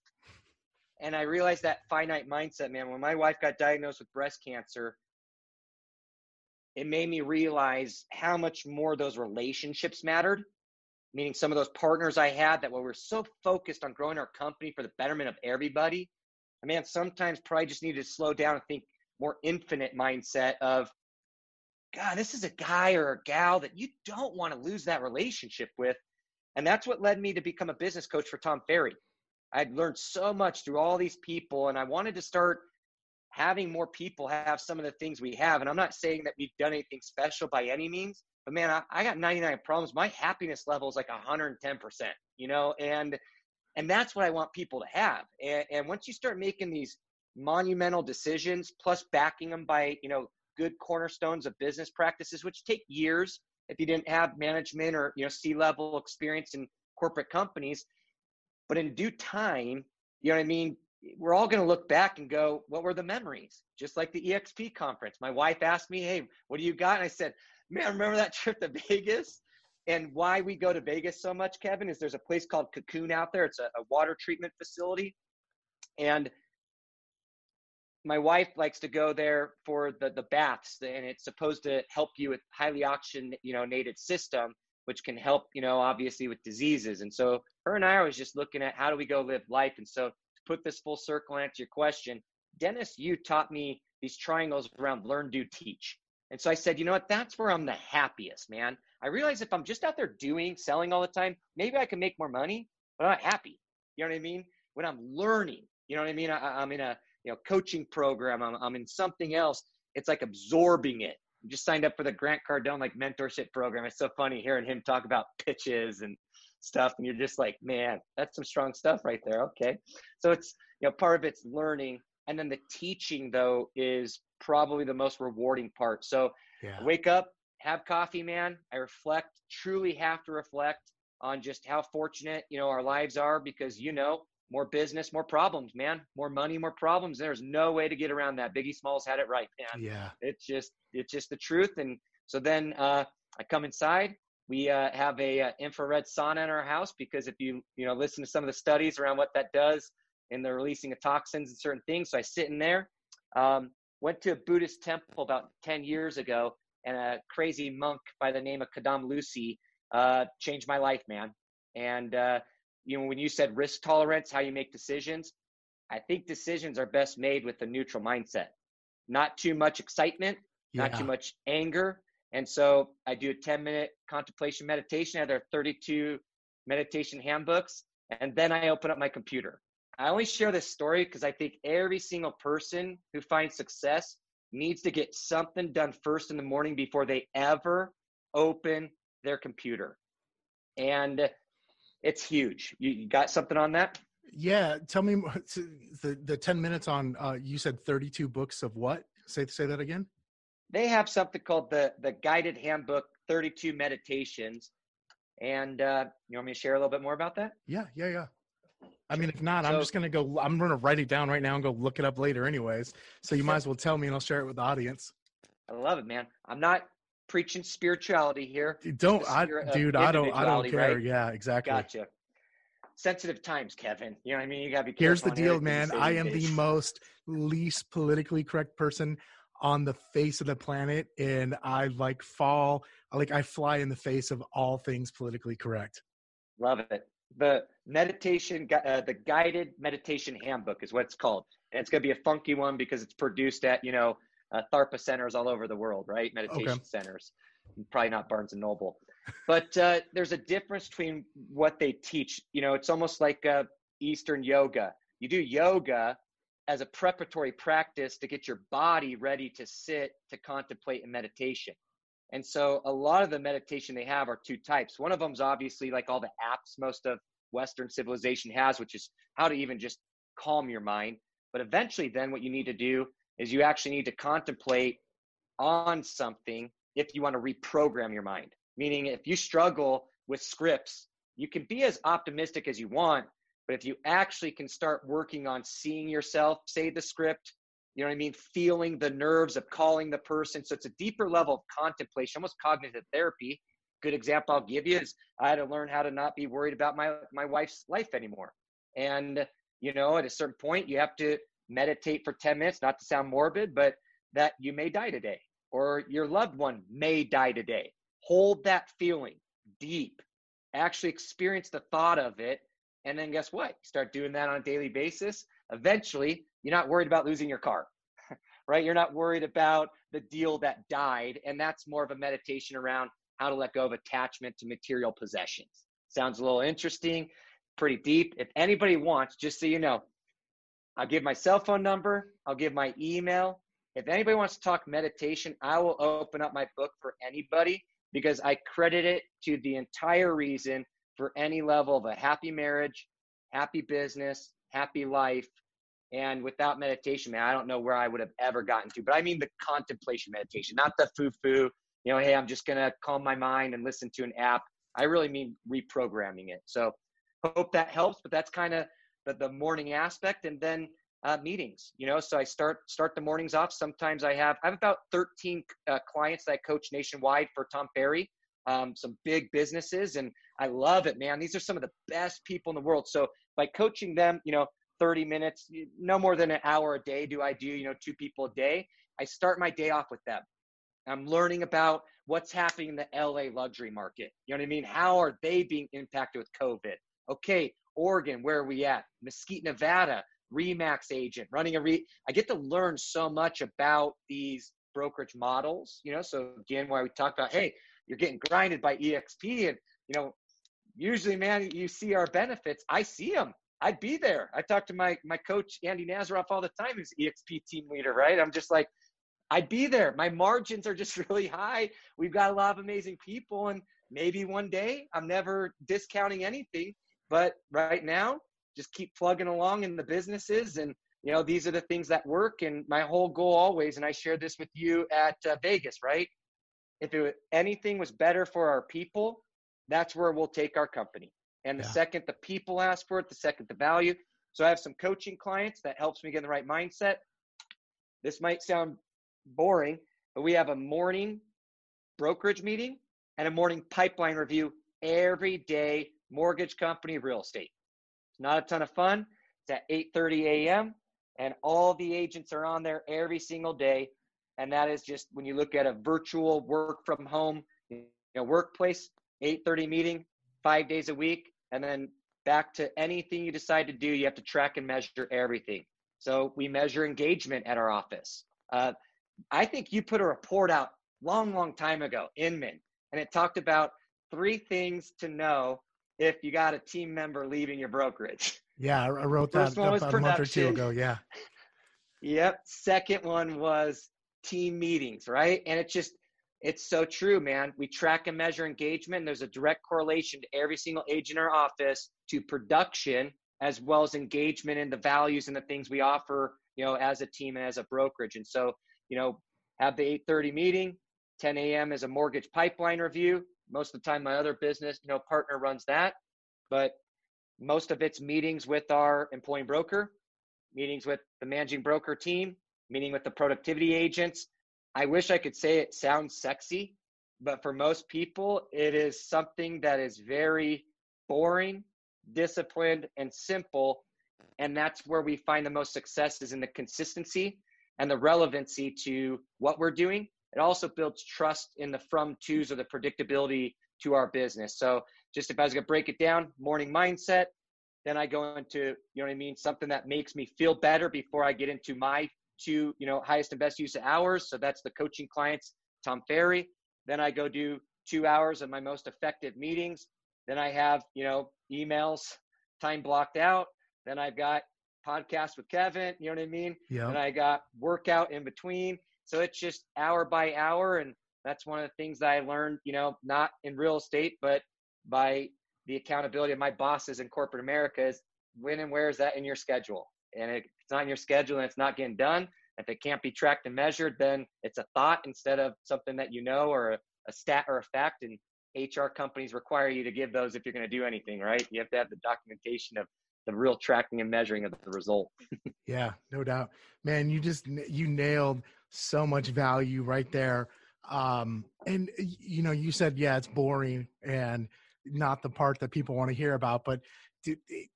And I realized that finite mindset, man. When my wife got diagnosed with breast cancer, it made me realize how much more those relationships mattered. Meaning, some of those partners I had that we were so focused on growing our company for the betterment of everybody. I mean, sometimes probably just needed to slow down and think more infinite mindset of God, this is a guy or a gal that you don't want to lose that relationship with. And that's what led me to become a business coach for Tom Ferry. I'd learned so much through all these people, and I wanted to start having more people have some of the things we have. And I'm not saying that we've done anything special by any means, but man, I, I got 99 problems. My happiness level is like 110%, you know, and and that's what I want people to have. And, and once you start making these monumental decisions, plus backing them by, you know, good cornerstones of business practices, which take years if you didn't have management or you know C-level experience in corporate companies. But in due time, you know what I mean. We're all going to look back and go, "What were the memories?" Just like the EXP conference. My wife asked me, "Hey, what do you got?" And I said, "Man, remember that trip to Vegas?" And why we go to Vegas so much, Kevin, is there's a place called Cocoon out there. It's a, a water treatment facility, and my wife likes to go there for the the baths and it's supposed to help you with highly oxygenated you know nated system which can help you know obviously with diseases. And so her and i was just looking at how do we go live life. And so to put this full circle and answer your question dennis you taught me these triangles around learn do teach. And so i said you know what? That's where i'm the happiest man. I realize if i'm just out there doing selling all the time maybe i can make more money but i'm not happy. You know what i mean? When i'm learning you know what i mean? I, i'm in a you know coaching program I'm, I'm in something else. It's like absorbing it. I just signed up for the grant cardone like mentorship program. It's so funny hearing him talk about pitches and stuff and you're just like man that's some strong stuff right there. Okay. So it's you know part of it's learning. And then the teaching though is probably the most rewarding part. So yeah. wake up have coffee man. I reflect truly have to reflect on just how fortunate, you know, our lives are because, you know, more business, more problems, man, more money, more problems. There's no way to get around that. Biggie Smalls had it right, man. Yeah. It's just, it's just the truth. And so then uh, I come inside. We uh, have a uh, infrared sauna in our house because if you, you know, listen to some of the studies around what that does in the releasing of toxins and certain things. So I sit in there. Um, went to a Buddhist temple about 10 years ago and a crazy monk by the name of Kadam Lucy uh, changed my life, man. And uh, you know, when you said risk tolerance, how you make decisions, I think decisions are best made with a neutral mindset. Not too much excitement, yeah. not too much anger. And so I do a 10 minute contemplation meditation. I have 32 meditation handbooks. And then I open up my computer. I only share this story because I think every single person who finds success needs to get something done first in the morning before they ever open their computer. And it's huge. You, you got something on that? Yeah. Tell me the, the 10 minutes on, uh, you said 32 books of what? Say, say that again. They have something called the, the guided handbook, 32 meditations. And uh, you want me to share a little bit more about that? Yeah. Yeah. Yeah. I mean, if not, so, I'm just gonna go. I'm gonna write it down right now and go look it up later, anyways. So you might as well tell me, and I'll share it with the audience. I love it, man. I'm not preaching spirituality here. Don't I, dude? I don't. I don't care. Right? Yeah, exactly. Gotcha. Sensitive times, Kevin. You know what I mean? You gotta be. careful. Here's the deal, man. I am the most least politically correct person on the face of the planet, and I like fall. Like I fly in the face of all things politically correct. Love it. The meditation, uh, the guided meditation handbook is what it's called, and it's gonna be a funky one because it's produced at you know uh, Tharpa centers all over the world, right? Meditation okay. centers, probably not Barnes and Noble. But uh, there's a difference between what they teach. You know, it's almost like uh, Eastern yoga. You do yoga as a preparatory practice to get your body ready to sit, to contemplate in meditation. And so a lot of the meditation they have are two types. One of them is obviously like all the apps most of Western civilization has, which is how to even just calm your mind. But eventually, then what you need to do is you actually need to contemplate on something if you want to reprogram your mind. Meaning, if you struggle with scripts, you can be as optimistic as you want, but if you actually can start working on seeing yourself say the script, you know what I mean, feeling the nerves of calling the person. So it's a deeper level of contemplation, almost cognitive therapy. Good example I'll give you is I had to learn how to not be worried about my my wife's life anymore. And you know, at a certain point, you have to meditate for 10 minutes, not to sound morbid, but that you may die today or your loved one may die today. Hold that feeling deep, actually experience the thought of it. And then guess what? You Start doing that on a daily basis. Eventually, you're not worried about losing your car, right? You're not worried about the deal that died. And that's more of a meditation around how to let go of attachment to material possessions. Sounds a little interesting, pretty deep. If anybody wants, just so you know, I'll give my cell phone number. I'll give my email. If anybody wants to talk meditation, I will open up my book for anybody because I credit it to the entire reason for any level of a happy marriage, happy business, happy life. And without meditation, man, I don't know where I would have ever gotten to. But I mean the contemplation meditation, not the foo foo, you know, hey, I'm just going to calm my mind and listen to an app. I really mean reprogramming it. So hope that helps. But that's kind of the, the morning aspect and then uh, meetings you know? So i start start the mornings off. Sometimes i have i have about 13 uh, clients that i coach nationwide for tom ferry um, some big businesses and i love it man. These are some of the best people in the world. So by coaching them you know 30 minutes no more than an hour a day do i do you know two people a day. I start my day off with them. I'm learning about what's happening in the la luxury market. You know what i mean? How are they being impacted with covid? Okay Oregon, where are we at? Mesquite, Nevada, Remax agent, running a re. I get to learn so much about these brokerage models, you know. So again, why we talk about, hey, you're getting grinded by EXP, and you know, usually, man, you see our benefits. I see them. I'd be there. I talk to my my coach Andy Nazaroff all the time, who's EXP team leader, right? I'm just like, I'd be there. My margins are just really high. We've got a lot of amazing people, and maybe one day I'm never discounting anything. But right now, just keep plugging along in the businesses and you know these are the things that work and my whole goal always and i shared this with you at uh, vegas right if it, anything was better for our people that's where we'll take our company. And the Yeah. second the people ask for it, the second the value. So I have some coaching clients that helps me get in the right mindset. This might sound boring, but we have a morning brokerage meeting and a morning pipeline review every day, mortgage company, real estate. It's not a ton of fun. It's at 8:30 a.m. and all the agents are on there every single day. And that is just when you look at a virtual work from home, you know, workplace, 8:30 meeting, five days a week, and then back to anything you decide to do, you have to track and measure everything. So we measure engagement at our office. Uh, I think you put a report out long, long time ago, Inman, and it talked about three things to know if you got a team member leaving your brokerage. Yeah, I wrote that about a month or two ago. Yeah. Yep. Second one was team meetings, right? And it's just, it's so true, man. We track and measure engagement. And there's a direct correlation to every single agent in our office to production as well as engagement and the values and the things we offer, you know, as a team and as a brokerage. And so, you know, have the 8:30 meeting, 10 a.m. is a mortgage pipeline review. Most of the time, my other business, you know, partner runs that, but most of it's meetings with our employing broker, meetings with the managing broker team, meeting with the productivity agents. I wish I could say it sounds sexy, but for most people, it is something that is very boring, disciplined, and simple. And that's where we find the most success is in the consistency and the relevancy to what we're doing. It also builds trust in the from twos or the predictability to our business. So just if I was gonna break it down, morning mindset, then I go into, you know what I mean, something that makes me feel better before I get into my two, you know, highest and best use of hours. So that's the coaching clients, Tom Ferry. Then I go do two hours of my most effective meetings. Then I have, you know, emails, time blocked out. Then I've got podcasts with Kevin, you know what I mean? Yeah. And I got workout in between. So it's just hour by hour. And that's one of the things that I learned, you know, not in real estate, but by the accountability of my bosses in corporate America is when and where is that in your schedule? And if it's not in your schedule and it's not getting done, if it can't be tracked and measured, then it's a thought instead of something that you know or a, a stat or a fact. And HR companies require you to give those if you're going to do anything, right? You have to have the documentation of the real tracking and measuring of the result. Yeah, no doubt, man. You just you nailed so much value right there. Um, and you know, you said yeah, it's boring and not the part that people want to hear about. But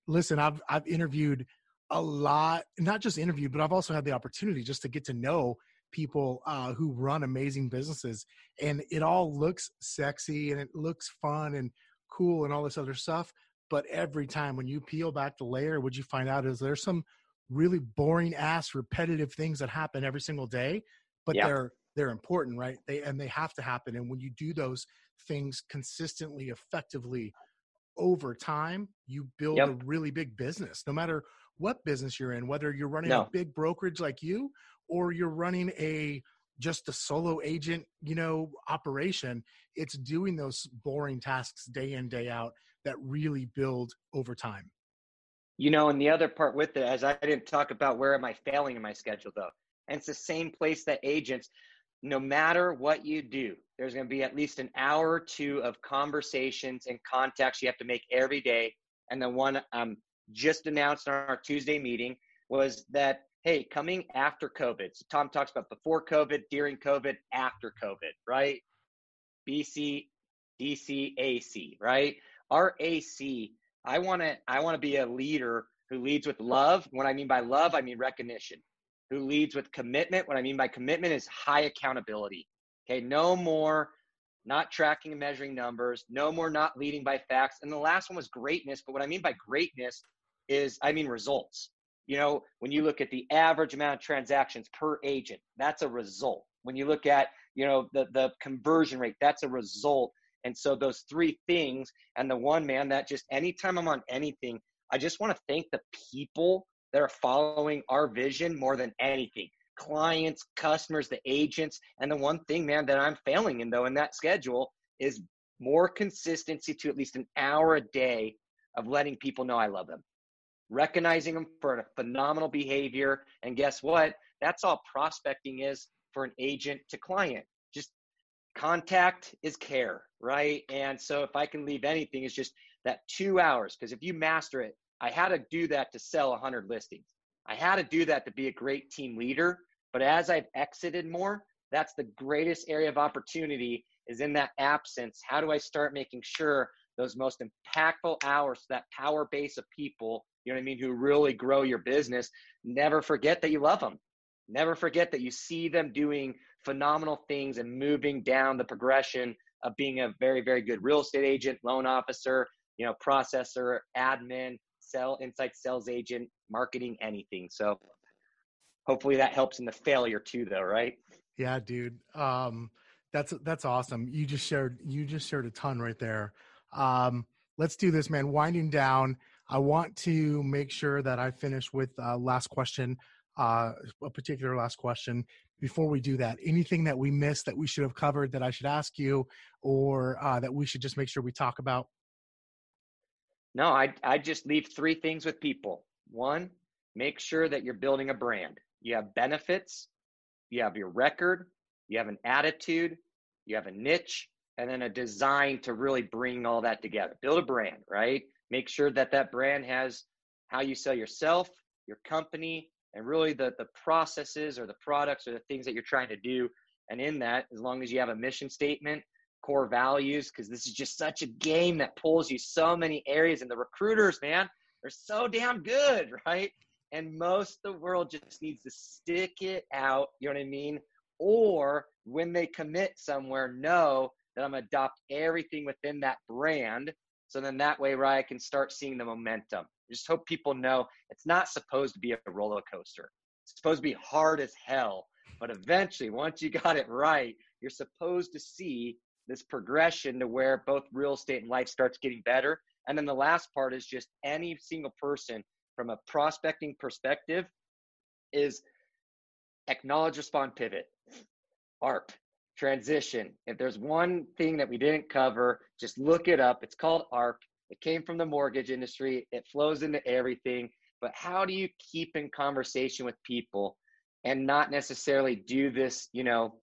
listen, I've I've interviewed a lot, not just interviewed, but I've also had the opportunity just to get to know people uh, who run amazing businesses, and it all looks sexy and it looks fun and cool and all this other stuff. But every time when you peel back the layer, what you find out is there's some really boring ass repetitive things that happen every single day but Yeah. they're they're important right they and they have to happen and when you do those things consistently effectively over time you build Yep. a really big business no matter what business you're in whether you're running No. a big brokerage like you or you're running a just a solo agent you know operation it's doing those boring tasks day in day out that really build over time You know, and the other part with it, as I didn't talk about where am I failing in my schedule though. And it's the same place that agents, no matter what you do, there's going to be at least an hour or two of conversations and contacts you have to make every day. And the one um, just announced on our Tuesday meeting was that, hey, coming after COVID. So Tom talks about before COVID, during COVID, after COVID, right? BC, DC, AC, right? Our AC I want to I want to be a leader who leads with love. What I mean by love, I mean recognition. Who leads with commitment? What I mean by commitment is high accountability. Okay, no more not tracking and measuring numbers, no more not leading by facts. And the last one was greatness, but what I mean by greatness is I mean results. You know, when you look at the average amount of transactions per agent, that's a result. When you look at, you know, the the conversion rate, that's a result. And so those three things, and the one man that just anytime I'm on anything, I just want to thank the people that are following our vision more than anything. Clients, customers, the agents. And the one thing, man, that I'm failing in though in that schedule is more consistency to at least an hour a day of letting people know I love them. Recognizing them for a phenomenal behavior. And guess what? That's all prospecting is for an agent to client contact is care, right? And so if I can leave anything, it's just that two hours. Because if you master it, I had to do that to sell 100 listings. I had to do that to be a great team leader. But as I've exited more, that's the greatest area of opportunity is in that absence. How do I start making sure those most impactful hours, that power base of people, you know what I mean, who really grow your business, never forget that you love them. Never forget that you see them doing phenomenal things and moving down the progression of being a very, very good real estate agent, loan officer, you know, processor, admin, sell, inside sales agent, marketing, anything. So hopefully that helps in the failure too, though, right? Yeah, dude. Um, that's that's awesome. You just shared you just shared a ton right there. Um, let's do this, man. Winding down. I want to make sure that I finish with uh, last question, uh, a particular last question. Before we do that, anything that we missed that we should have covered that I should ask you, or uh, that we should just make sure we talk about? No, I I just leave three things with people. One, make sure that you're building a brand. You have benefits, you have your record, you have an attitude, you have a niche, and then a design to really bring all that together. Build a brand, right? Make sure that that brand has how you sell yourself, your company, and really the the processes or the products or the things that you're trying to do. And in that, as long as you have a mission statement, core values, because this is just such a game that pulls you so many areas. And the recruiters, man, they're so damn good, right? And most the world just needs to stick it out, you know what I mean? Or when they commit somewhere, know that I'm gonna adopt everything within that brand. So then that way, I can start seeing the momentum. Just hope people know it's not supposed to be a roller coaster. It's supposed to be hard as hell. But eventually, once you got it right, you're supposed to see this progression to where both real estate and life starts getting better. And then the last part is just any single person from a prospecting perspective is acknowledge, respond, pivot. ARP, transition. If there's one thing that we didn't cover, just look it up. It's called ARP. It came from the mortgage industry. It flows into everything. But how do you keep in conversation with people and not necessarily do this, you know,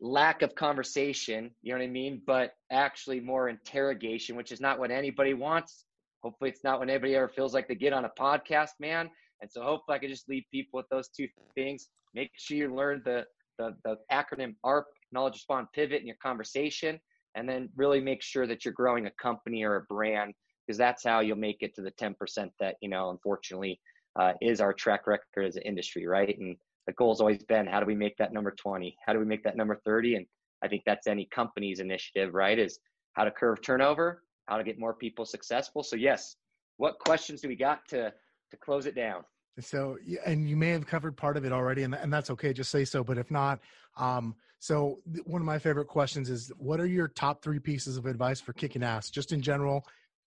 lack of conversation, you know what I mean? But actually more interrogation, which is not what anybody wants. Hopefully, it's not what anybody ever feels like they get on a podcast, man. And so, hopefully, I can just leave people with those two things. Make sure you learn the the, the acronym ARP, knowledge, respond, pivot in your conversation, and then really make sure that you're growing a company or a brand because that's how you'll make it to the 10% that you know, unfortunately, uh, is our track record as an industry, right? And the goal's always been how do we make that number 20 how do we make that number 30 and i think that's any company's initiative right is how to curve turnover how to get more people successful. So yes what questions do we got to to close it down so and you may have covered part of it already and, and that's okay just say so but if not um so one of my favorite questions is what are your top three pieces of advice for kicking ass just in general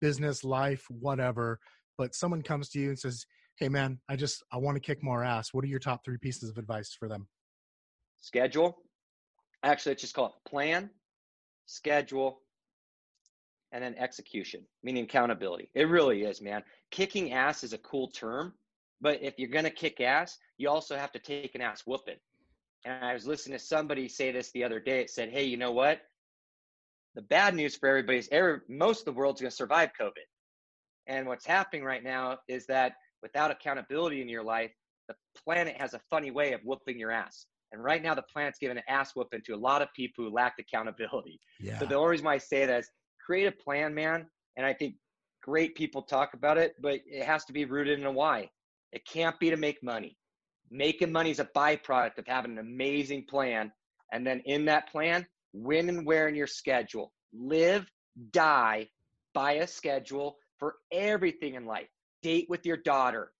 business life whatever but someone comes to you and says hey man, I just I want to kick more ass. What are your top three pieces of advice for them? Schedule. Actually, let's just call it plan, schedule, and then execution, meaning accountability. It really is, man. Kicking ass is a cool term, but if you're gonna kick ass, you also have to take an ass whooping. And I was listening to somebody say this the other day. It said, "Hey, you know what? The bad news for everybody is every, most of the world's going to survive COVID. And what's happening right now is that without accountability in your life, the planet has a funny way of whooping your ass. And right now, the planet's giving an ass whooping to a lot of people who lack accountability. Yeah. So the only reason why I say that is create a plan, man. And I think great people talk about it, but it has to be rooted in a why. It can't be to make money. Making money is a byproduct of having an amazing plan. And then in that plan, when and where in your schedule. Live, die by a schedule for everything in life date with your daughter,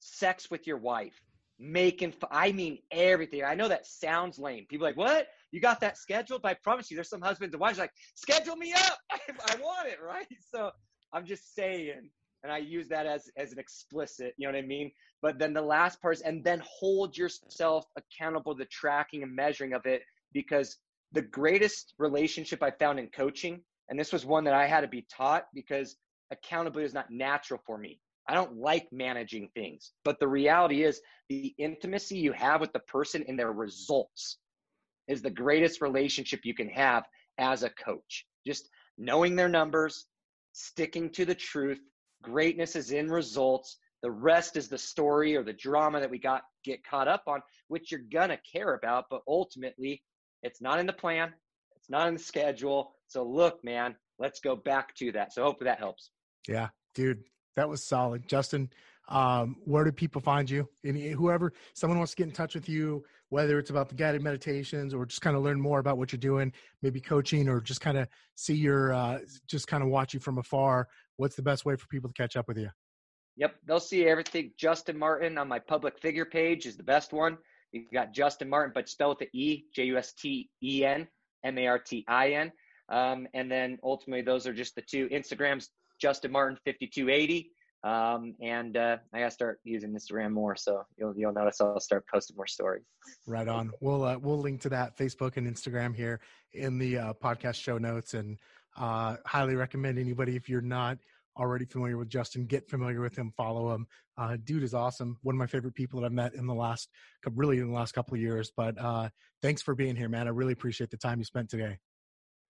sex with your wife, making, I mean, everything. I know that sounds lame. People like, what? You got that scheduled? But I promise you, there's some husbands and wives like, schedule me up. I, I want it, right? So I'm just saying, and I use that as, as an explicit, you know what I mean? But then the last part is, and then hold yourself accountable to tracking and measuring of it because the greatest relationship I found in coaching, and this was one that I had to be taught because accountability is not natural for me. I don't like managing things. But the reality is, the intimacy you have with the person and their results is the greatest relationship you can have as a coach. Just knowing their numbers, sticking to the truth. Greatness is in results. The rest is the story or the drama that we got get caught up on, which you're gonna care about, but ultimately it's not in the plan, it's not in the schedule. So look, man, let's go back to that. So hopefully that helps. Yeah, dude, that was solid. Justen, um, where do people find you? Any, whoever, someone wants to get in touch with you, whether it's about the guided meditations or just kind of learn more about what you're doing, maybe coaching or just kind of see your, uh, just kind of watch you from afar. What's the best way for people to catch up with you? Yep, they'll see everything. Justen Martin on my public figure page is the best one. You've got Justen Martin, but spell with the E, J U S T E N M A R T I N. Um, and then ultimately, those are just the two. Instagram's Justen Martin 5280. Um, and uh, I gotta start using Instagram more, so you'll you'll notice I'll start posting more stories. Right on. We'll uh, we'll link to that Facebook and Instagram here in the uh, podcast show notes, and uh, highly recommend anybody if you're not already familiar with Justen, get familiar with him, follow him. Uh, dude is awesome. One of my favorite people that I've met in the last, really in the last couple of years. But uh, thanks for being here, man. I really appreciate the time you spent today.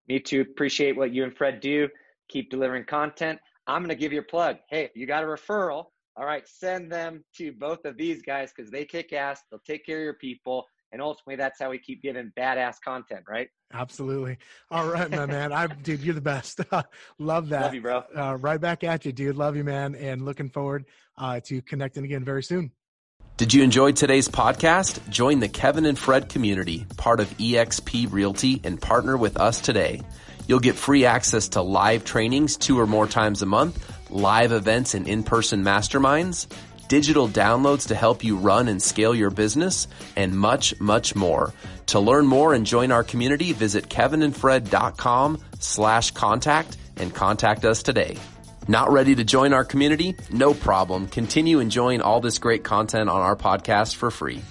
Me too. Appreciate what you and Fred do. Keep delivering content. I'm going to give you a plug. Hey, if you got a referral, all right, send them to both of these guys because they kick ass. They'll take care of your people. And ultimately, that's how we keep giving badass content, right? Absolutely. All right, my man. I, dude, you're the best. Love that. Love you, bro. Uh, right back at you, dude. Love you, man. And looking forward uh, to connecting again very soon. Did you enjoy today's podcast? Join the Kevin and Fred community, part of eXp Realty, and partner with us today. You'll get free access to live trainings two or more times a month, live events and in-person masterminds, digital downloads to help you run and scale your business, and much, much more. To learn more and join our community, visit kevinandfred.com slash contact and contact us today. Not ready to join our community? No problem. Continue enjoying all this great content on our podcast for free.